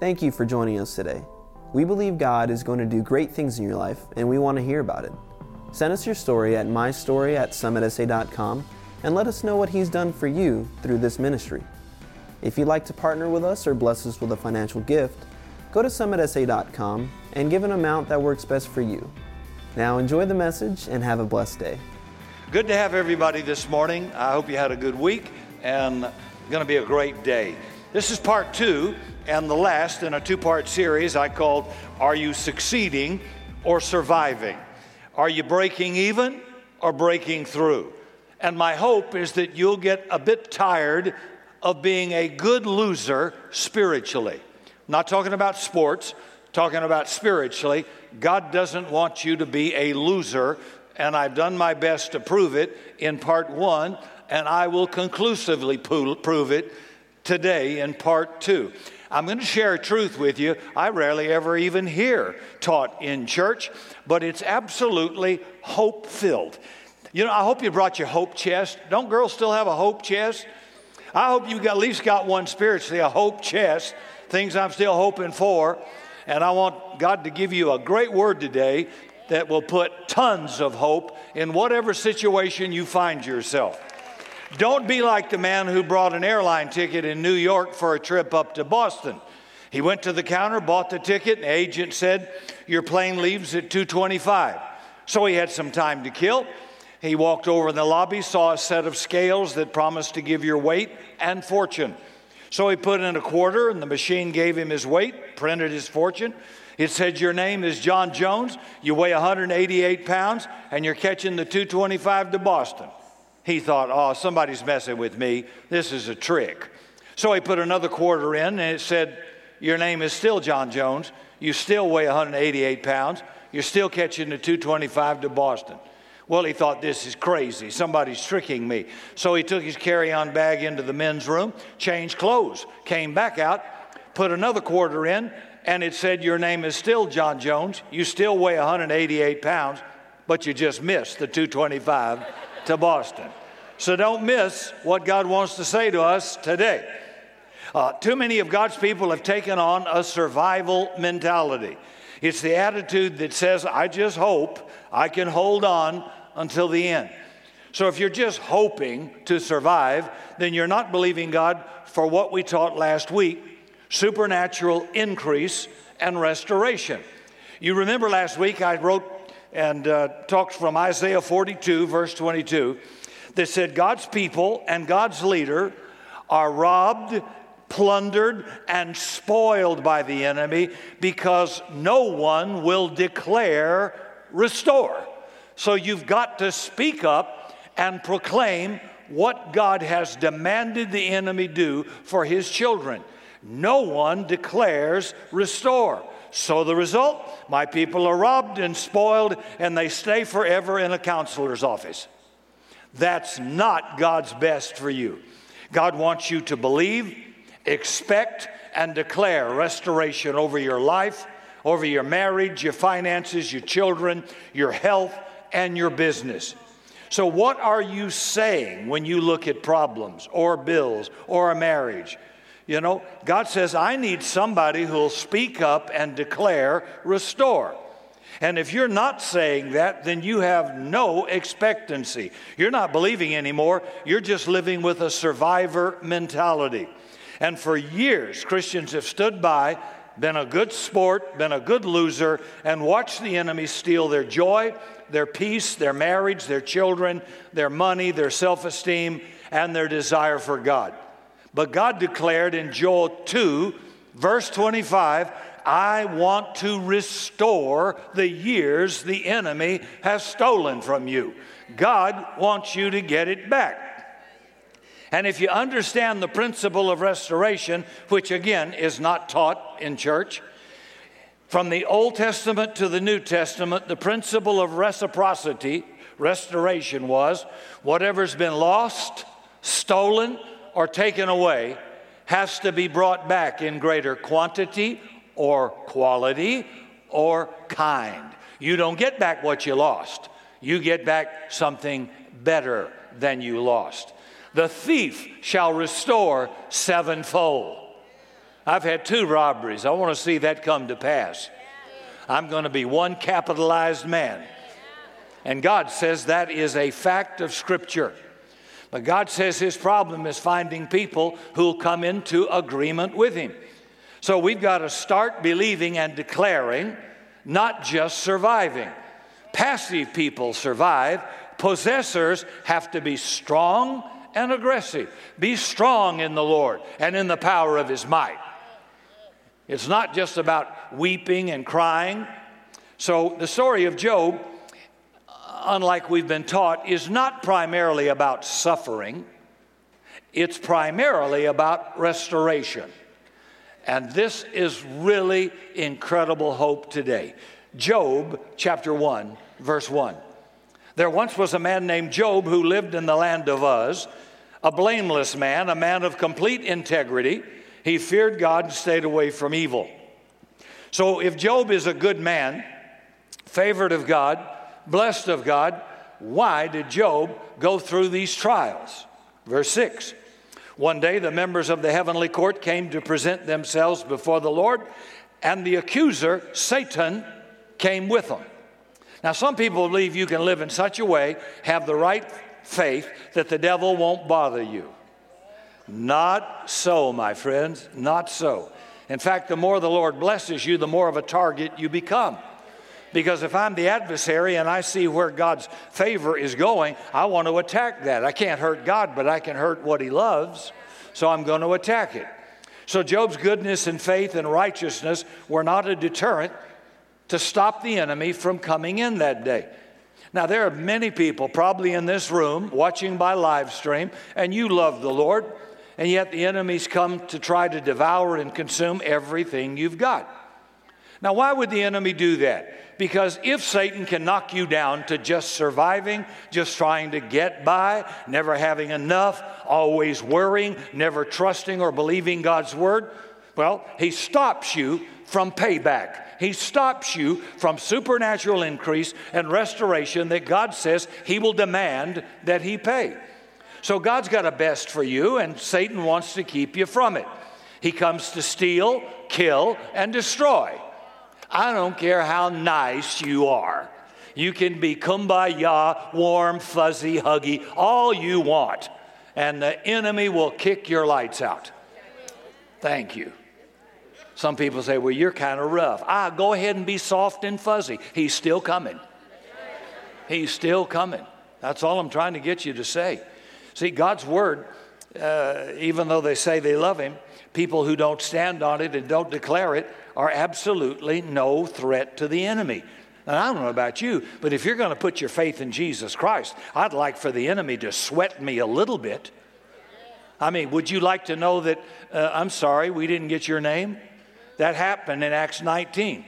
Thank you for joining us today. We believe God is going to do great things in your life, and we want to hear about it. Send us your story at mystory at summitsa.com and let us know what He's done for you through this ministry. If you'd like to partner with us or bless us with a financial gift, go to summitsa.com and give an amount that works best for you. Now enjoy the message and have a blessed day. Good to have everybody this morning. I hope you had a good week and going to be a great day. This is part two and the last in a two part series I called Are You Succeeding or Surviving? Are you breaking even or breaking through? And my hope is that you'll get a bit tired of being a good loser spiritually. I'm not talking about sports, talking about spiritually. God doesn't want you to be a loser and I've done my best to prove it in part one, and I will conclusively prove it today in part two. I'm going to share a truth with you I rarely ever even hear taught in church, but it's absolutely hope filled. You know, I hope you brought your hope chest. Don't girls still have a hope chest? I hope you at least got one spiritually, a hope chest, things I'm still hoping for. And I want God to give you a great word today that will put tons of hope in whatever situation you find yourself. Don't be like the man who brought an airline ticket in New York for a trip up to Boston. He went to the counter, bought the ticket, and the agent said, Your plane leaves at 225. So he had some time to kill. He walked over in the lobby, saw a set of scales that promised to give your weight and fortune. So he put in a quarter, and the machine gave him his weight, printed his fortune. It said your name is John Jones, you weigh 188 pounds, and you're catching the 225 to Boston. He thought, oh, somebody's messing with me. This is a trick. So he put another quarter in, and it said, Your name is still John Jones. You still weigh 188 pounds. You're still catching the 225 to Boston. Well, he thought, This is crazy. Somebody's tricking me. So he took his carry on bag into the men's room, changed clothes, came back out, put another quarter in, and it said, Your name is still John Jones. You still weigh 188 pounds, but you just missed the 225 to Boston. So don't miss what God wants to say to us today. Uh, too many of God's people have taken on a survival mentality. It's the attitude that says, I just hope I can hold on until the end. So if you're just hoping to survive, then you're not believing God for what we taught last week supernatural increase and restoration. You remember last week I wrote and uh, talked from Isaiah 42, verse 22, that said, God's people and God's leader are robbed, plundered, and spoiled by the enemy because no one will declare restore. So you've got to speak up and proclaim what God has demanded the enemy do for his children no one declares restore. So the result, my people are robbed and spoiled, and they stay forever in a counselor's office. That's not God's best for you. God wants you to believe, expect, and declare restoration over your life, over your marriage, your finances, your children, your health, and your business. So, what are you saying when you look at problems or bills or a marriage? You know, God says, I need somebody who'll speak up and declare, restore. And if you're not saying that, then you have no expectancy. You're not believing anymore. You're just living with a survivor mentality. And for years, Christians have stood by, been a good sport, been a good loser, and watched the enemy steal their joy, their peace, their marriage, their children, their money, their self esteem, and their desire for God. But God declared in Joel 2, verse 25, I want to restore the years the enemy has stolen from you. God wants you to get it back. And if you understand the principle of restoration, which again is not taught in church, from the Old Testament to the New Testament, the principle of reciprocity, restoration was whatever's been lost, stolen, or taken away has to be brought back in greater quantity or quality or kind. You don't get back what you lost, you get back something better than you lost. The thief shall restore sevenfold. I've had two robberies. I want to see that come to pass. I'm going to be one capitalized man. And God says that is a fact of Scripture. But God says his problem is finding people who'll come into agreement with him. So we've got to start believing and declaring, not just surviving. Passive people survive, possessors have to be strong and aggressive. Be strong in the Lord and in the power of his might. It's not just about weeping and crying. So the story of Job, unlike we've been taught, is not primarily about suffering, it's primarily about restoration. And this is really incredible hope today. Job chapter 1, verse 1. There once was a man named Job who lived in the land of Uz, a blameless man, a man of complete integrity. He feared God and stayed away from evil. So if Job is a good man, favored of God, blessed of God, why did Job go through these trials? Verse 6 one day, the members of the heavenly court came to present themselves before the Lord, and the accuser, Satan, came with them. Now, some people believe you can live in such a way, have the right faith, that the devil won't bother you. Not so, my friends, not so. In fact, the more the Lord blesses you, the more of a target you become. Because if I'm the adversary and I see where God's favor is going, I want to attack that. I can't hurt God, but I can hurt what He loves. So I'm going to attack it. So Job's goodness and faith and righteousness were not a deterrent to stop the enemy from coming in that day. Now, there are many people probably in this room watching by live stream, and you love the Lord, and yet the enemies come to try to devour and consume everything you've got. Now, why would the enemy do that? Because if Satan can knock you down to just surviving, just trying to get by, never having enough, always worrying, never trusting or believing God's word, well, he stops you from payback. He stops you from supernatural increase and restoration that God says he will demand that he pay. So God's got a best for you, and Satan wants to keep you from it. He comes to steal, kill, and destroy. I don't care how nice you are. You can be kumbaya, warm, fuzzy, huggy, all you want, and the enemy will kick your lights out. Thank you. Some people say, well, you're kind of rough. Ah, go ahead and be soft and fuzzy. He's still coming. He's still coming. That's all I'm trying to get you to say. See, God's word, uh, even though they say they love Him, people who don't stand on it and don't declare it are absolutely no threat to the enemy. And I don't know about you, but if you're going to put your faith in Jesus Christ, I'd like for the enemy to sweat me a little bit. I mean, would you like to know that, uh, I'm sorry, we didn't get your name? That happened in Acts 19.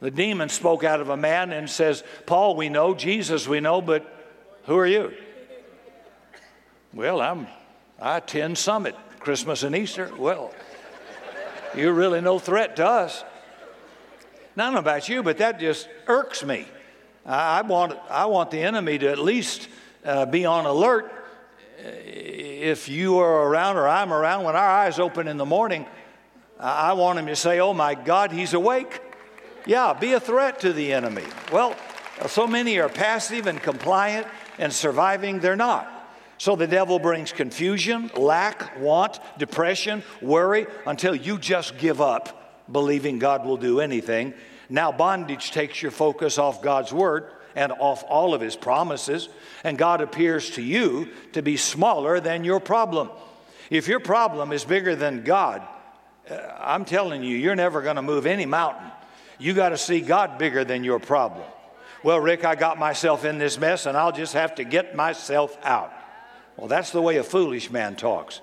The demon spoke out of a man and says, Paul, we know, Jesus, we know, but who are you? Well, I'm, I attend Summit, Christmas and Easter. Well, you're really no threat to us. Now, I don't know about you, but that just irks me. I want, I want the enemy to at least uh, be on alert. If you are around or I'm around, when our eyes open in the morning, I want him to say, Oh my God, he's awake. Yeah, be a threat to the enemy. Well, so many are passive and compliant and surviving, they're not. So the devil brings confusion, lack, want, depression, worry until you just give up believing God will do anything. Now bondage takes your focus off God's word and off all of his promises, and God appears to you to be smaller than your problem. If your problem is bigger than God, uh, I'm telling you, you're never going to move any mountain. You got to see God bigger than your problem. Well, Rick, I got myself in this mess and I'll just have to get myself out. Well, that's the way a foolish man talks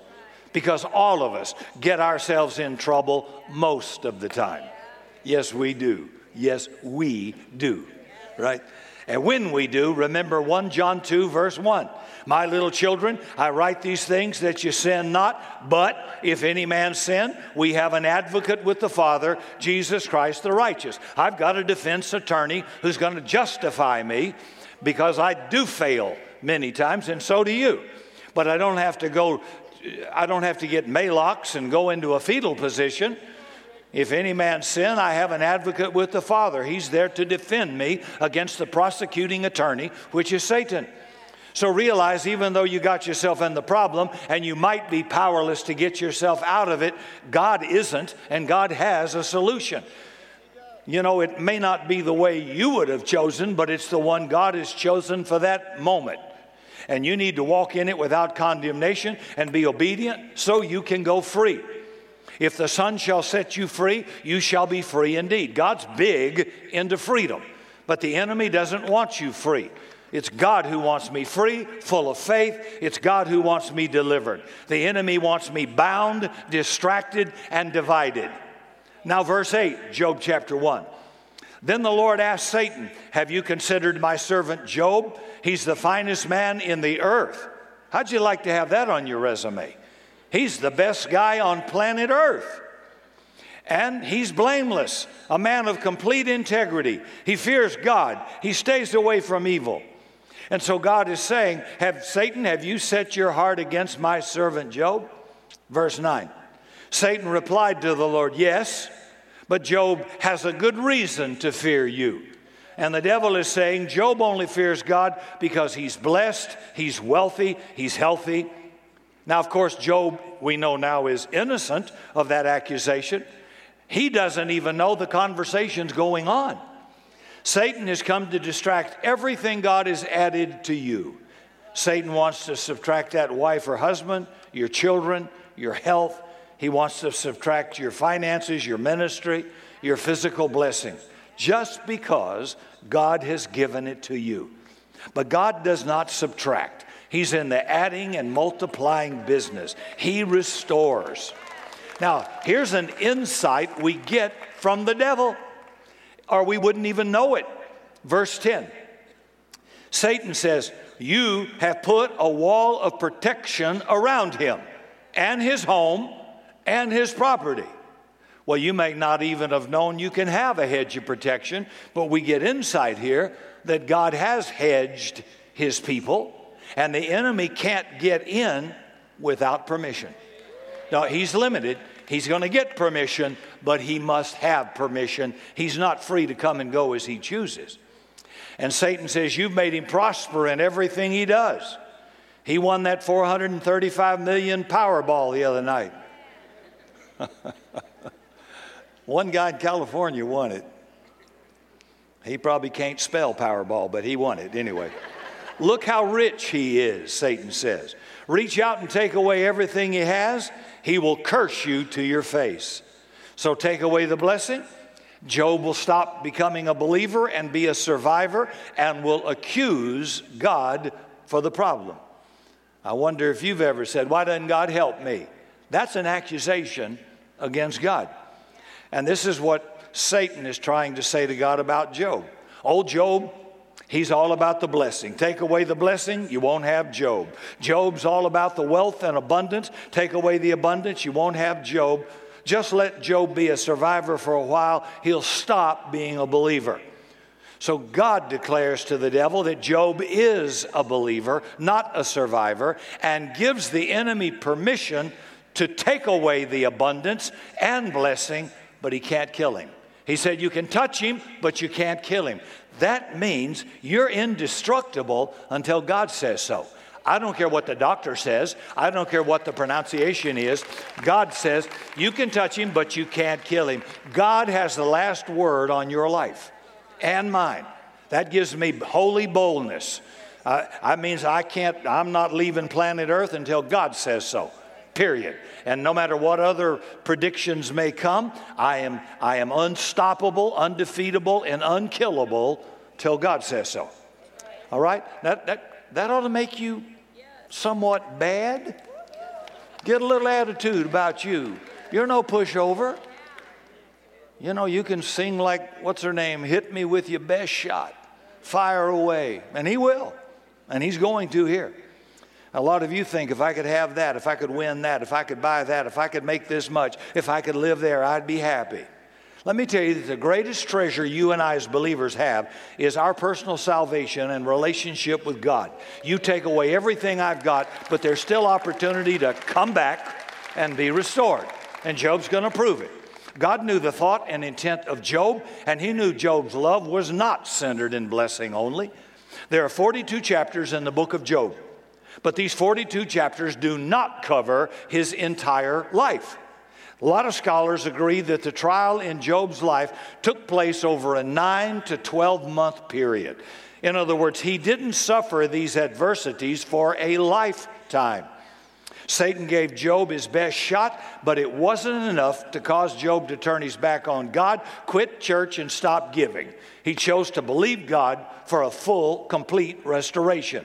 because all of us get ourselves in trouble most of the time. Yes, we do. Yes, we do. Right? And when we do, remember 1 John 2, verse 1. My little children, I write these things that you sin not, but if any man sin, we have an advocate with the Father, Jesus Christ the righteous. I've got a defense attorney who's going to justify me because I do fail many times, and so do you but I don't have to go I don't have to get Maalox and go into a fetal position. If any man sin, I have an advocate with the Father. He's there to defend me against the prosecuting attorney, which is Satan. So realize, even though you got yourself in the problem and you might be powerless to get yourself out of it, God isn't, and God has a solution. You know, it may not be the way you would have chosen, but it's the one God has chosen for that moment. And you need to walk in it without condemnation and be obedient so you can go free. If the Son shall set you free, you shall be free indeed. God's big into freedom, but the enemy doesn't want you free. It's God who wants me free, full of faith. It's God who wants me delivered. The enemy wants me bound, distracted, and divided. Now, verse 8, Job chapter 1. Then the Lord asked Satan, Have you considered my servant Job? He's the finest man in the earth. How'd you like to have that on your resume? He's the best guy on planet Earth. And he's blameless, a man of complete integrity. He fears God, he stays away from evil. And so God is saying, Have Satan, have you set your heart against my servant Job? Verse 9. Satan replied to the Lord, Yes, but Job has a good reason to fear you. And the devil is saying, Job only fears God because he's blessed, he's wealthy, he's healthy. Now, of course, Job, we know now, is innocent of that accusation. He doesn't even know the conversation's going on. Satan has come to distract everything God has added to you. Satan wants to subtract that wife or husband, your children, your health. He wants to subtract your finances, your ministry, your physical blessing, just because God has given it to you. But God does not subtract. He's in the adding and multiplying business. He restores. Now, here's an insight we get from the devil or we wouldn't even know it. Verse 10 Satan says, You have put a wall of protection around him and his home and his property. Well, you may not even have known you can have a hedge of protection, but we get insight here that God has hedged his people, and the enemy can't get in without permission. Now, he's limited. He's going to get permission, but he must have permission. He's not free to come and go as he chooses. And Satan says, You've made him prosper in everything he does. He won that 435 million Powerball the other night. One guy in California won it. He probably can't spell Powerball, but he won it anyway. Look how rich he is, Satan says. Reach out and take away everything he has, he will curse you to your face. So take away the blessing. Job will stop becoming a believer and be a survivor and will accuse God for the problem. I wonder if you've ever said, Why doesn't God help me? That's an accusation against God. And this is what Satan is trying to say to God about Job. Old Job He's all about the blessing. Take away the blessing, you won't have Job. Job's all about the wealth and abundance. Take away the abundance, you won't have Job. Just let Job be a survivor for a while, he'll stop being a believer. So God declares to the devil that Job is a believer, not a survivor, and gives the enemy permission to take away the abundance and blessing, but he can't kill him. He said, You can touch him, but you can't kill him. That means you're indestructible until God says so. I don't care what the doctor says. I don't care what the pronunciation is. God says you can touch him, but you can't kill him. God has the last word on your life and mine. That gives me holy boldness. Uh, that means I can't, I'm not leaving planet Earth until God says so period. And no matter what other predictions may come, I am, I am unstoppable, undefeatable, and unkillable till God says so. All right? That, that, that ought to make you somewhat bad. Get a little attitude about you. You're no pushover. You know, you can sing like, what's her name? Hit me with your best shot. Fire away. And he will. And he's going to here. A lot of you think if I could have that, if I could win that, if I could buy that, if I could make this much, if I could live there, I'd be happy. Let me tell you that the greatest treasure you and I as believers have is our personal salvation and relationship with God. You take away everything I've got, but there's still opportunity to come back and be restored. And Job's going to prove it. God knew the thought and intent of Job, and he knew Job's love was not centered in blessing only. There are 42 chapters in the book of Job, but these 42 chapters do not cover his entire life. A lot of scholars agree that the trial in Job's life took place over a 9 to 12 month period. In other words, he didn't suffer these adversities for a lifetime. Satan gave Job his best shot, but it wasn't enough to cause Job to turn his back on God, quit church, and stop giving. He chose to believe God for a full, complete restoration.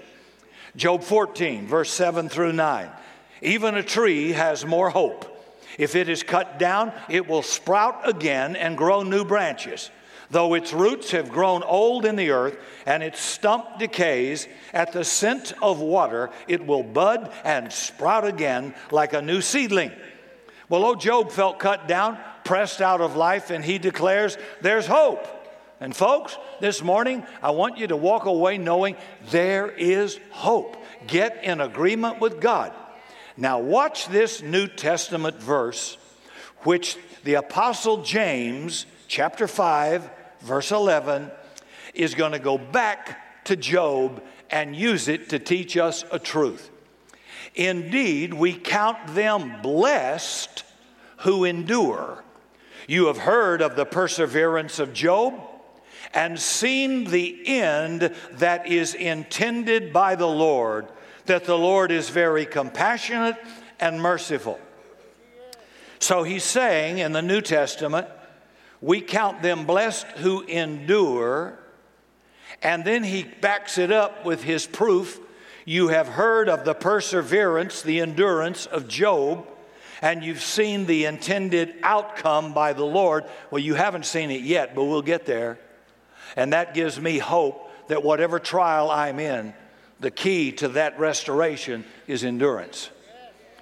Job 14, verse 7 through 9. Even a tree has more hope if it is cut down, it will sprout again and grow new branches. Though its roots have grown old in the earth and its stump decays, at the scent of water it will bud and sprout again like a new seedling. Well, old Job felt cut down, pressed out of life, and he declares, There's hope. And folks, this morning, I want you to walk away knowing there is hope. Get in agreement with God. Now, watch this New Testament verse, which the Apostle James, chapter 5, verse 11, is going to go back to Job and use it to teach us a truth. Indeed, we count them blessed who endure. You have heard of the perseverance of Job and seen the end that is intended by the Lord that the Lord is very compassionate and merciful. So he's saying in the New Testament, we count them blessed who endure. And then he backs it up with his proof. You have heard of the perseverance, the endurance of Job, and you've seen the intended outcome by the Lord. Well, you haven't seen it yet, but we'll get there. And that gives me hope that whatever trial I'm in, the key to that restoration is endurance.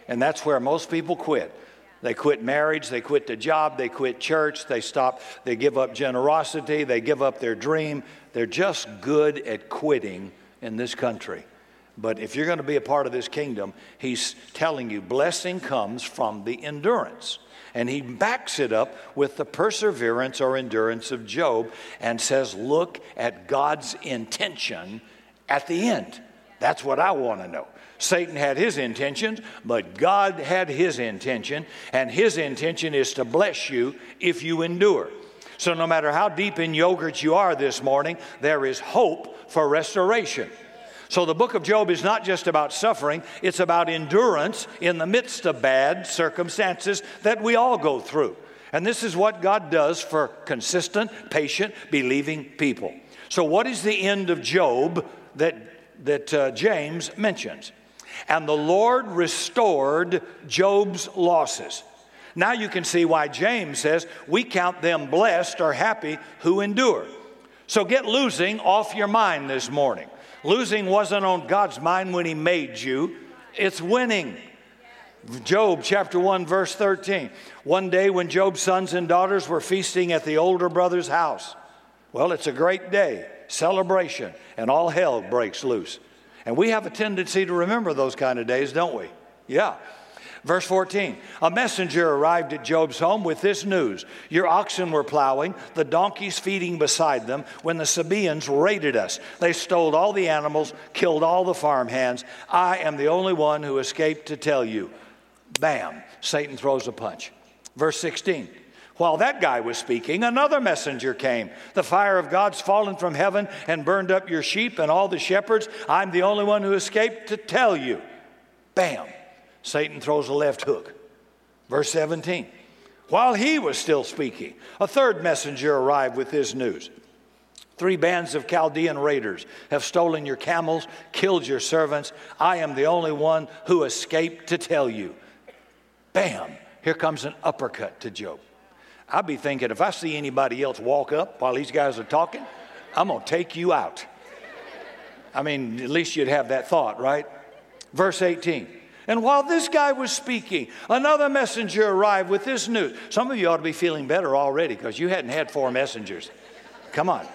And that's where most people quit. They quit marriage, they quit the job, they quit church, they stop, they give up generosity, they give up their dream. They're just good at quitting in this country. But if you're going to be a part of this kingdom, he's telling you blessing comes from the endurance. And he backs it up with the perseverance or endurance of Job and says, Look at God's intention at the end. That's what I want to know. Satan had his intentions, but God had his intention, and his intention is to bless you if you endure. So, no matter how deep in yogurt you are this morning, there is hope for restoration. So, the book of Job is not just about suffering, it's about endurance in the midst of bad circumstances that we all go through. And this is what God does for consistent, patient, believing people. So, what is the end of Job that that uh, James mentions. And the Lord restored Job's losses. Now you can see why James says, We count them blessed or happy who endure. So get losing off your mind this morning. Losing wasn't on God's mind when He made you, it's winning. Job chapter 1, verse 13. One day when Job's sons and daughters were feasting at the older brother's house. Well, it's a great day celebration, and all hell breaks loose. And we have a tendency to remember those kind of days, don't we? Yeah. Verse 14 A messenger arrived at Job's home with this news Your oxen were plowing, the donkeys feeding beside them, when the Sabaeans raided us. They stole all the animals, killed all the farmhands. I am the only one who escaped to tell you. Bam, Satan throws a punch. Verse 16 while that guy was speaking, another messenger came. The fire of God's fallen from heaven and burned up your sheep and all the shepherds. I'm the only one who escaped to tell you. Bam! Satan throws a left hook. Verse 17. While he was still speaking, a third messenger arrived with this news. Three bands of Chaldean raiders have stolen your camels, killed your servants. I am the only one who escaped to tell you. Bam! Here comes an uppercut to Job. I'd be thinking if I see anybody else walk up while these guys are talking, I'm going to take you out. I mean, at least you'd have that thought, right? Verse 18 And while this guy was speaking, another messenger arrived with this news. Some of you ought to be feeling better already because you hadn't had four messengers. Come on.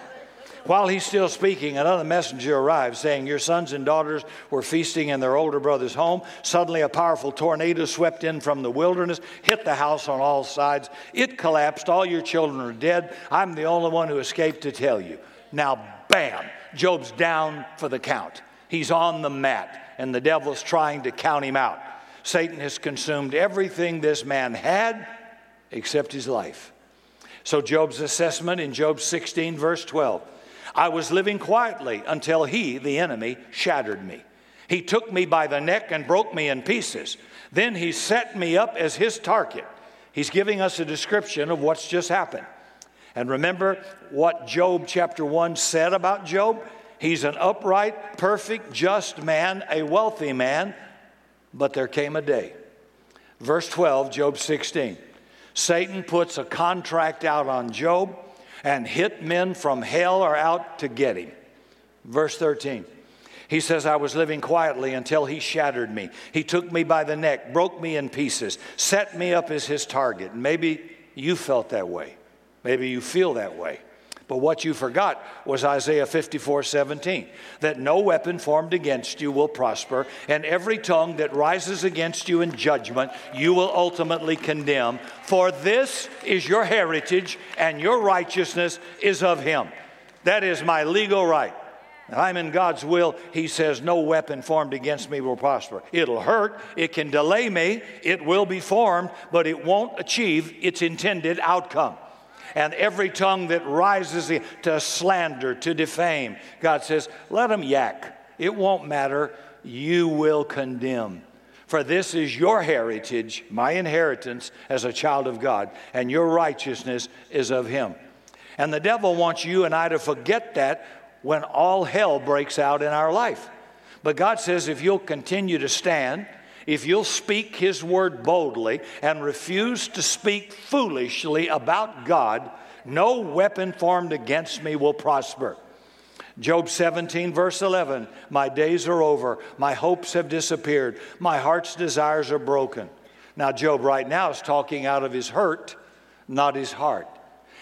While he's still speaking, another messenger arrived saying, Your sons and daughters were feasting in their older brother's home. Suddenly, a powerful tornado swept in from the wilderness, hit the house on all sides. It collapsed. All your children are dead. I'm the only one who escaped to tell you. Now, bam, Job's down for the count. He's on the mat, and the devil's trying to count him out. Satan has consumed everything this man had except his life. So, Job's assessment in Job 16, verse 12 I was living quietly until he, the enemy, shattered me. He took me by the neck and broke me in pieces. Then he set me up as his target. He's giving us a description of what's just happened. And remember what Job chapter 1 said about Job? He's an upright, perfect, just man, a wealthy man, but there came a day. Verse 12, Job 16. Satan puts a contract out on Job and hit men from hell are out to get him. Verse 13. He says, I was living quietly until he shattered me. He took me by the neck, broke me in pieces, set me up as his target. Maybe you felt that way. Maybe you feel that way. But what you forgot was Isaiah 54 17, that no weapon formed against you will prosper, and every tongue that rises against you in judgment you will ultimately condemn. For this is your heritage, and your righteousness is of him. That is my legal right. I'm in God's will. He says, No weapon formed against me will prosper. It'll hurt. It can delay me. It will be formed, but it won't achieve its intended outcome and every tongue that rises to slander, to defame. God says, let them yak. It won't matter. You will condemn. For this is your heritage, my inheritance as a child of God, and your righteousness is of Him. And the devil wants you and I to forget that when all hell breaks out in our life. But God says if you'll continue to stand, if you'll speak His word boldly and refuse to speak foolishly about God, no weapon formed against me will prosper. Job 17, verse 11 My days are over, my hopes have disappeared, my heart's desires are broken. Now, Job right now is talking out of his hurt, not his heart.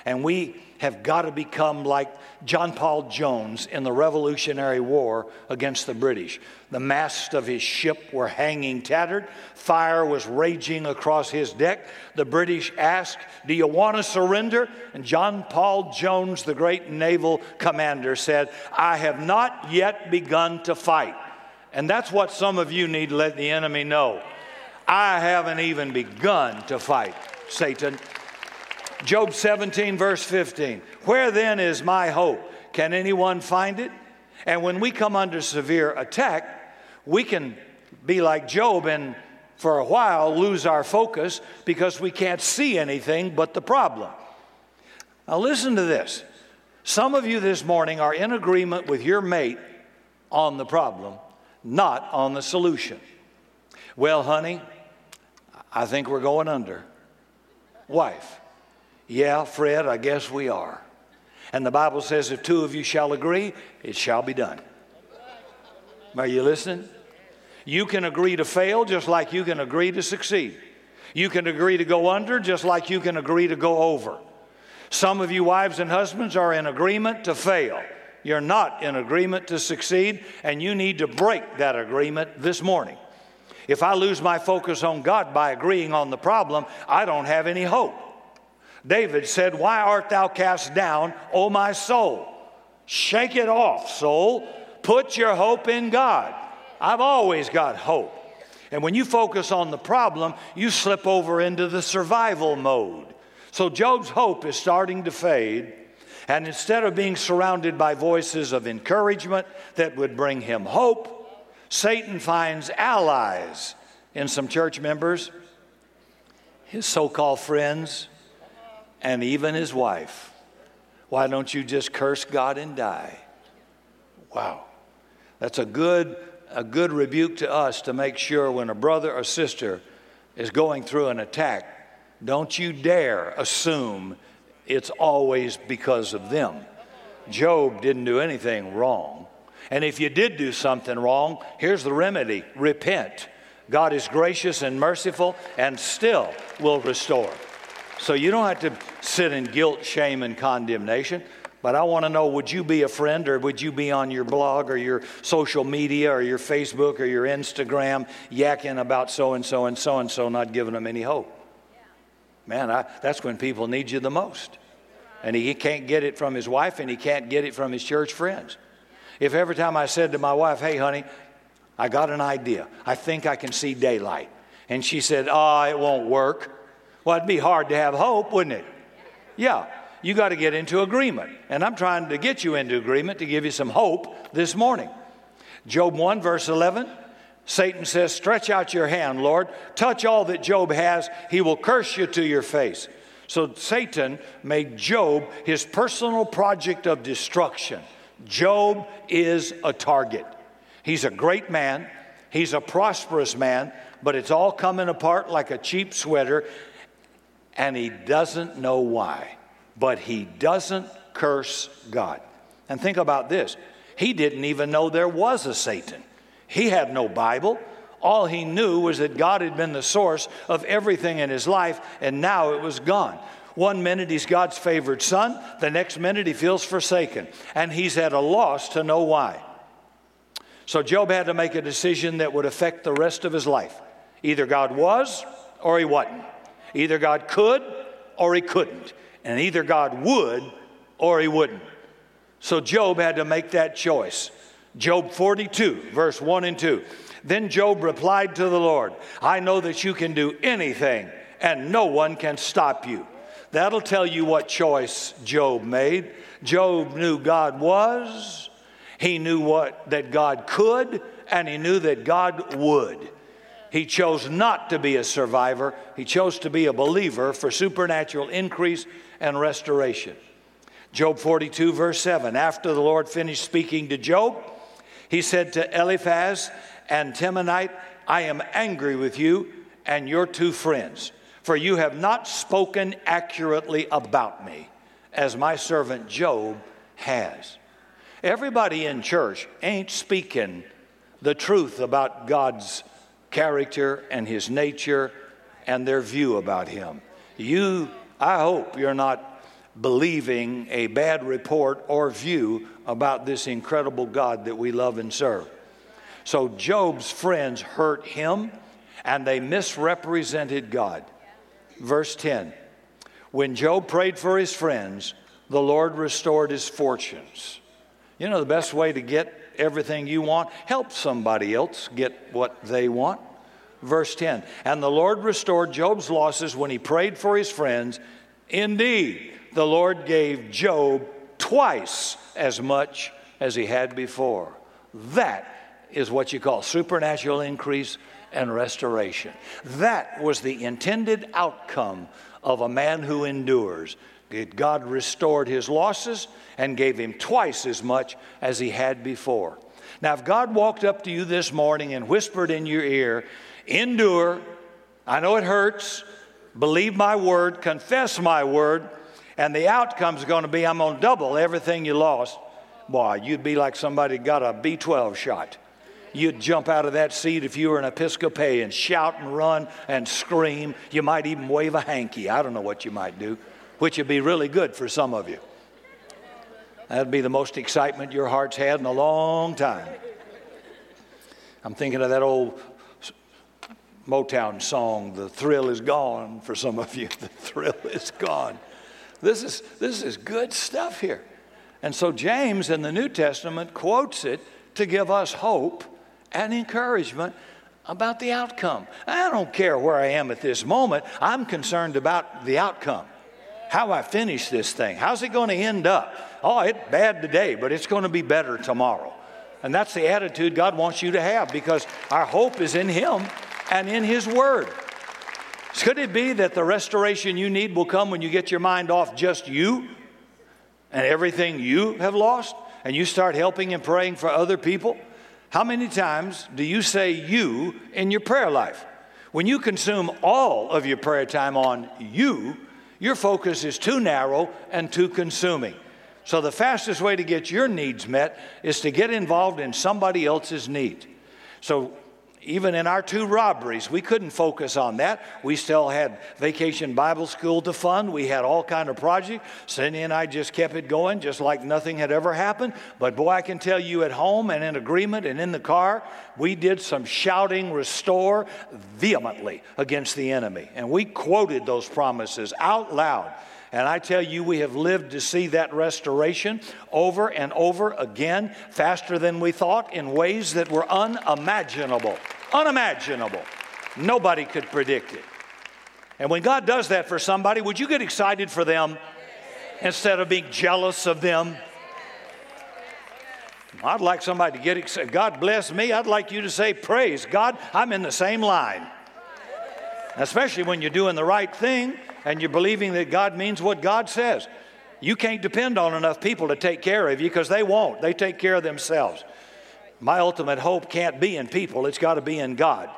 And we have got to become like John Paul Jones in the Revolutionary War against the British. The masts of his ship were hanging tattered, fire was raging across his deck. The British asked, Do you want to surrender? And John Paul Jones, the great naval commander, said, I have not yet begun to fight. And that's what some of you need to let the enemy know. I haven't even begun to fight, Satan. Job 17, verse 15. Where then is my hope? Can anyone find it? And when we come under severe attack, we can be like Job and for a while lose our focus because we can't see anything but the problem. Now, listen to this. Some of you this morning are in agreement with your mate on the problem, not on the solution. Well, honey, I think we're going under. Wife, yeah, Fred, I guess we are. And the Bible says, if two of you shall agree, it shall be done. Are you listening? You can agree to fail just like you can agree to succeed. You can agree to go under just like you can agree to go over. Some of you wives and husbands are in agreement to fail. You're not in agreement to succeed, and you need to break that agreement this morning. If I lose my focus on God by agreeing on the problem, I don't have any hope. David said, Why art thou cast down, O my soul? Shake it off, soul. Put your hope in God. I've always got hope. And when you focus on the problem, you slip over into the survival mode. So Job's hope is starting to fade. And instead of being surrounded by voices of encouragement that would bring him hope, Satan finds allies in some church members, his so called friends, and even his wife. Why don't you just curse God and die? Wow. That's a good, a good rebuke to us to make sure when a brother or sister is going through an attack, don't you dare assume it's always because of them. Job didn't do anything wrong. And if you did do something wrong, here's the remedy repent. God is gracious and merciful and still will restore. So you don't have to sit in guilt, shame, and condemnation. But I want to know would you be a friend or would you be on your blog or your social media or your Facebook or your Instagram yakking about so and so and so and so, not giving them any hope? Man, I, that's when people need you the most. And he can't get it from his wife and he can't get it from his church friends. If every time I said to my wife, hey, honey, I got an idea, I think I can see daylight. And she said, oh, it won't work. Well, it'd be hard to have hope, wouldn't it? Yeah, you got to get into agreement. And I'm trying to get you into agreement to give you some hope this morning. Job 1, verse 11 Satan says, Stretch out your hand, Lord. Touch all that Job has. He will curse you to your face. So Satan made Job his personal project of destruction. Job is a target. He's a great man, he's a prosperous man, but it's all coming apart like a cheap sweater, and he doesn't know why but he doesn't curse God. And think about this he didn't even know there was a Satan, he had no Bible. All he knew was that God had been the source of everything in his life, and now it was gone. One minute he's God's favored son, the next minute he feels forsaken, and he's at a loss to know why. So Job had to make a decision that would affect the rest of his life. Either God was or he wasn't. Either God could or he couldn't. And either God would or he wouldn't. So Job had to make that choice. Job 42, verse 1 and 2. Then Job replied to the Lord, I know that you can do anything and no one can stop you. That'll tell you what choice Job made. Job knew God was, he knew what that God could, and he knew that God would. He chose not to be a survivor, he chose to be a believer for supernatural increase and restoration. Job 42, verse 7. After the Lord finished speaking to Job, he said to Eliphaz and Temanite, I am angry with you and your two friends, for you have not spoken accurately about me, as my servant Job has. Everybody in church ain't speaking the truth about God's character and his nature and their view about him. You I hope you're not believing a bad report or view about this incredible God that we love and serve. So Job's friends hurt him and they misrepresented God. Verse 10 When Job prayed for his friends, the Lord restored his fortunes. You know, the best way to get everything you want, help somebody else get what they want. Verse 10 And the Lord restored Job's losses when he prayed for his friends. Indeed, the Lord gave Job twice as much as he had before. That is what you call supernatural increase and restoration. That was the intended outcome of a man who endures. God restored his losses and gave him twice as much as he had before. Now, if God walked up to you this morning and whispered in your ear, endure. I know it hurts. Believe my word, confess my word, and the outcome is going to be I'm going to double everything you lost. Boy, you'd be like somebody got a B12 shot. You'd jump out of that seat if you were an Episcopalian, shout and run and scream. You might even wave a hanky. I don't know what you might do, which would be really good for some of you. That'd be the most excitement your heart's had in a long time. I'm thinking of that old Motown song, The Thrill Is Gone, for some of you. The thrill is gone. This is, this is good stuff here. And so James in the New Testament quotes it to give us hope and encouragement about the outcome. I don't care where I am at this moment, I'm concerned about the outcome. How I finish this thing. How's it going to end up? Oh, it's bad today, but it's going to be better tomorrow. And that's the attitude God wants you to have because our hope is in Him and in His Word. Could it be that the restoration you need will come when you get your mind off just you and everything you have lost and you start helping and praying for other people? How many times do you say you in your prayer life? When you consume all of your prayer time on you, your focus is too narrow and too consuming. So, the fastest way to get your needs met is to get involved in somebody else's need. So, even in our two robberies, we couldn't focus on that. We still had vacation Bible school to fund. We had all kind of projects. Cindy and I just kept it going, just like nothing had ever happened. But boy, I can tell you at home and in agreement and in the car, we did some shouting restore vehemently against the enemy. And we quoted those promises out loud. And I tell you, we have lived to see that restoration over and over again, faster than we thought, in ways that were unimaginable. Unimaginable. Nobody could predict it. And when God does that for somebody, would you get excited for them instead of being jealous of them? I'd like somebody to get excited. God bless me. I'd like you to say, Praise God, I'm in the same line. Especially when you're doing the right thing and you're believing that God means what God says. You can't depend on enough people to take care of you because they won't. They take care of themselves. My ultimate hope can't be in people, it's got to be in God.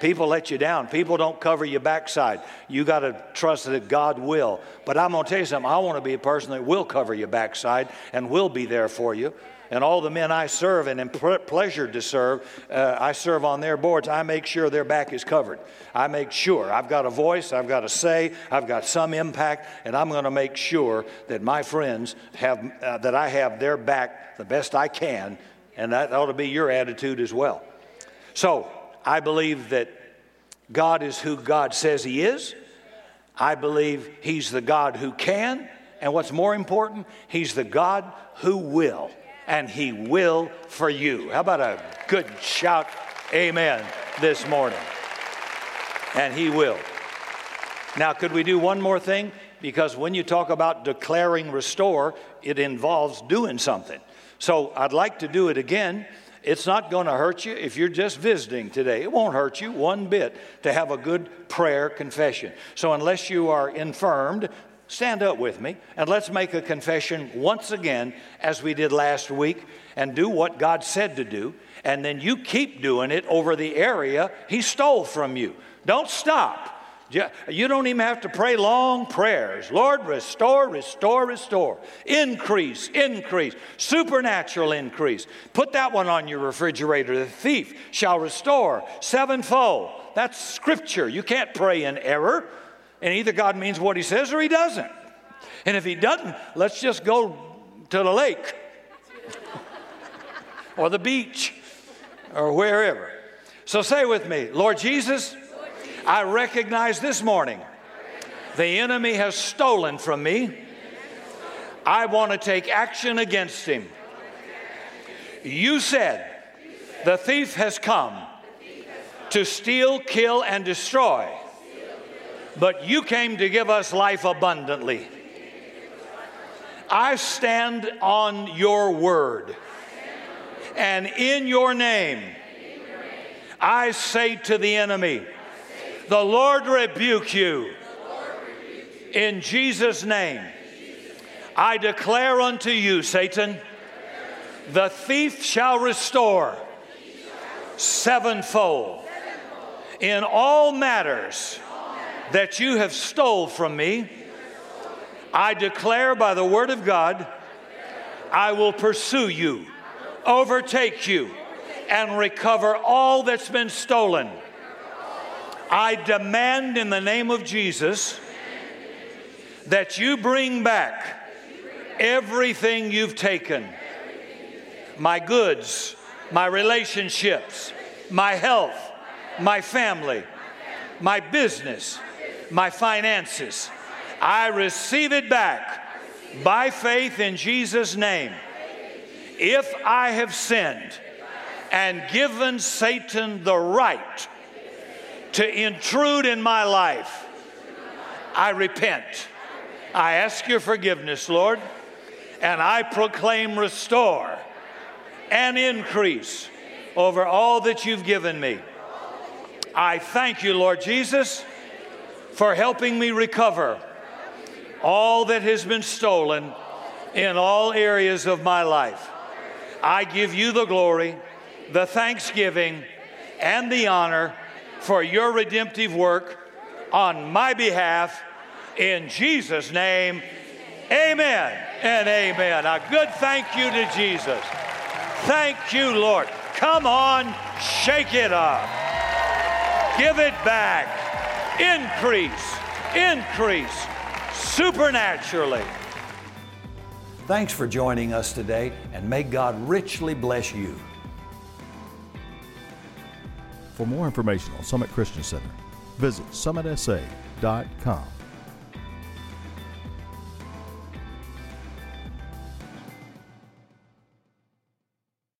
People let you down. People don't cover your backside. You got to trust that God will. But I'm going to tell you something. I want to be a person that will cover your backside and will be there for you and all the men I serve and am pleasured to serve, uh, I serve on their boards. I make sure their back is covered. I make sure I've got a voice, I've got a say, I've got some impact, and I'm going to make sure that my friends have uh, that I have their back the best I can, and that ought to be your attitude as well. So I believe that God is who God says He is. I believe He's the God who can, and what's more important, He's the God who will and He will for you. How about a good shout, Amen, this morning? And He will. Now, could we do one more thing? Because when you talk about declaring restore, it involves doing something. So I'd like to do it again. It's not going to hurt you if you're just visiting today. It won't hurt you one bit to have a good prayer confession. So, unless you are infirmed, Stand up with me and let's make a confession once again, as we did last week, and do what God said to do. And then you keep doing it over the area He stole from you. Don't stop. You don't even have to pray long prayers. Lord, restore, restore, restore. Increase, increase, supernatural increase. Put that one on your refrigerator. The thief shall restore sevenfold. That's scripture. You can't pray in error. And either God means what he says or he doesn't. And if he doesn't, let's just go to the lake or the beach or wherever. So say with me, Lord Jesus, I recognize this morning the enemy has stolen from me. I want to take action against him. You said the thief has come to steal, kill, and destroy but you came to give us life abundantly. I stand on your word. And in your name, I say to the enemy, the Lord rebuke you. In Jesus' name, I declare unto you, Satan, the thief shall restore sevenfold in all matters that you have stole from me, I declare by the word of God, I will pursue you, overtake you, and recover all that's been stolen. I demand in the name of Jesus that you bring back everything you've taken my goods, my relationships, my health, my family, my business, my finances. I receive it back by faith in Jesus' name. If I have sinned and given Satan the right to intrude in my life, I repent. I ask your forgiveness, Lord, and I proclaim restore and increase over all that you've given me. I thank you, Lord Jesus for helping me recover all that has been stolen in all areas of my life. I give you the glory, the thanksgiving, and the honor for your redemptive work on my behalf. In Jesus' name, amen and amen. A good thank you to Jesus. Thank you, Lord. Come on, shake it up. Give it back. Increase, increase supernaturally. Thanks for joining us today, and may God richly bless you. For more information on Summit Christian Center, visit summitsa.com.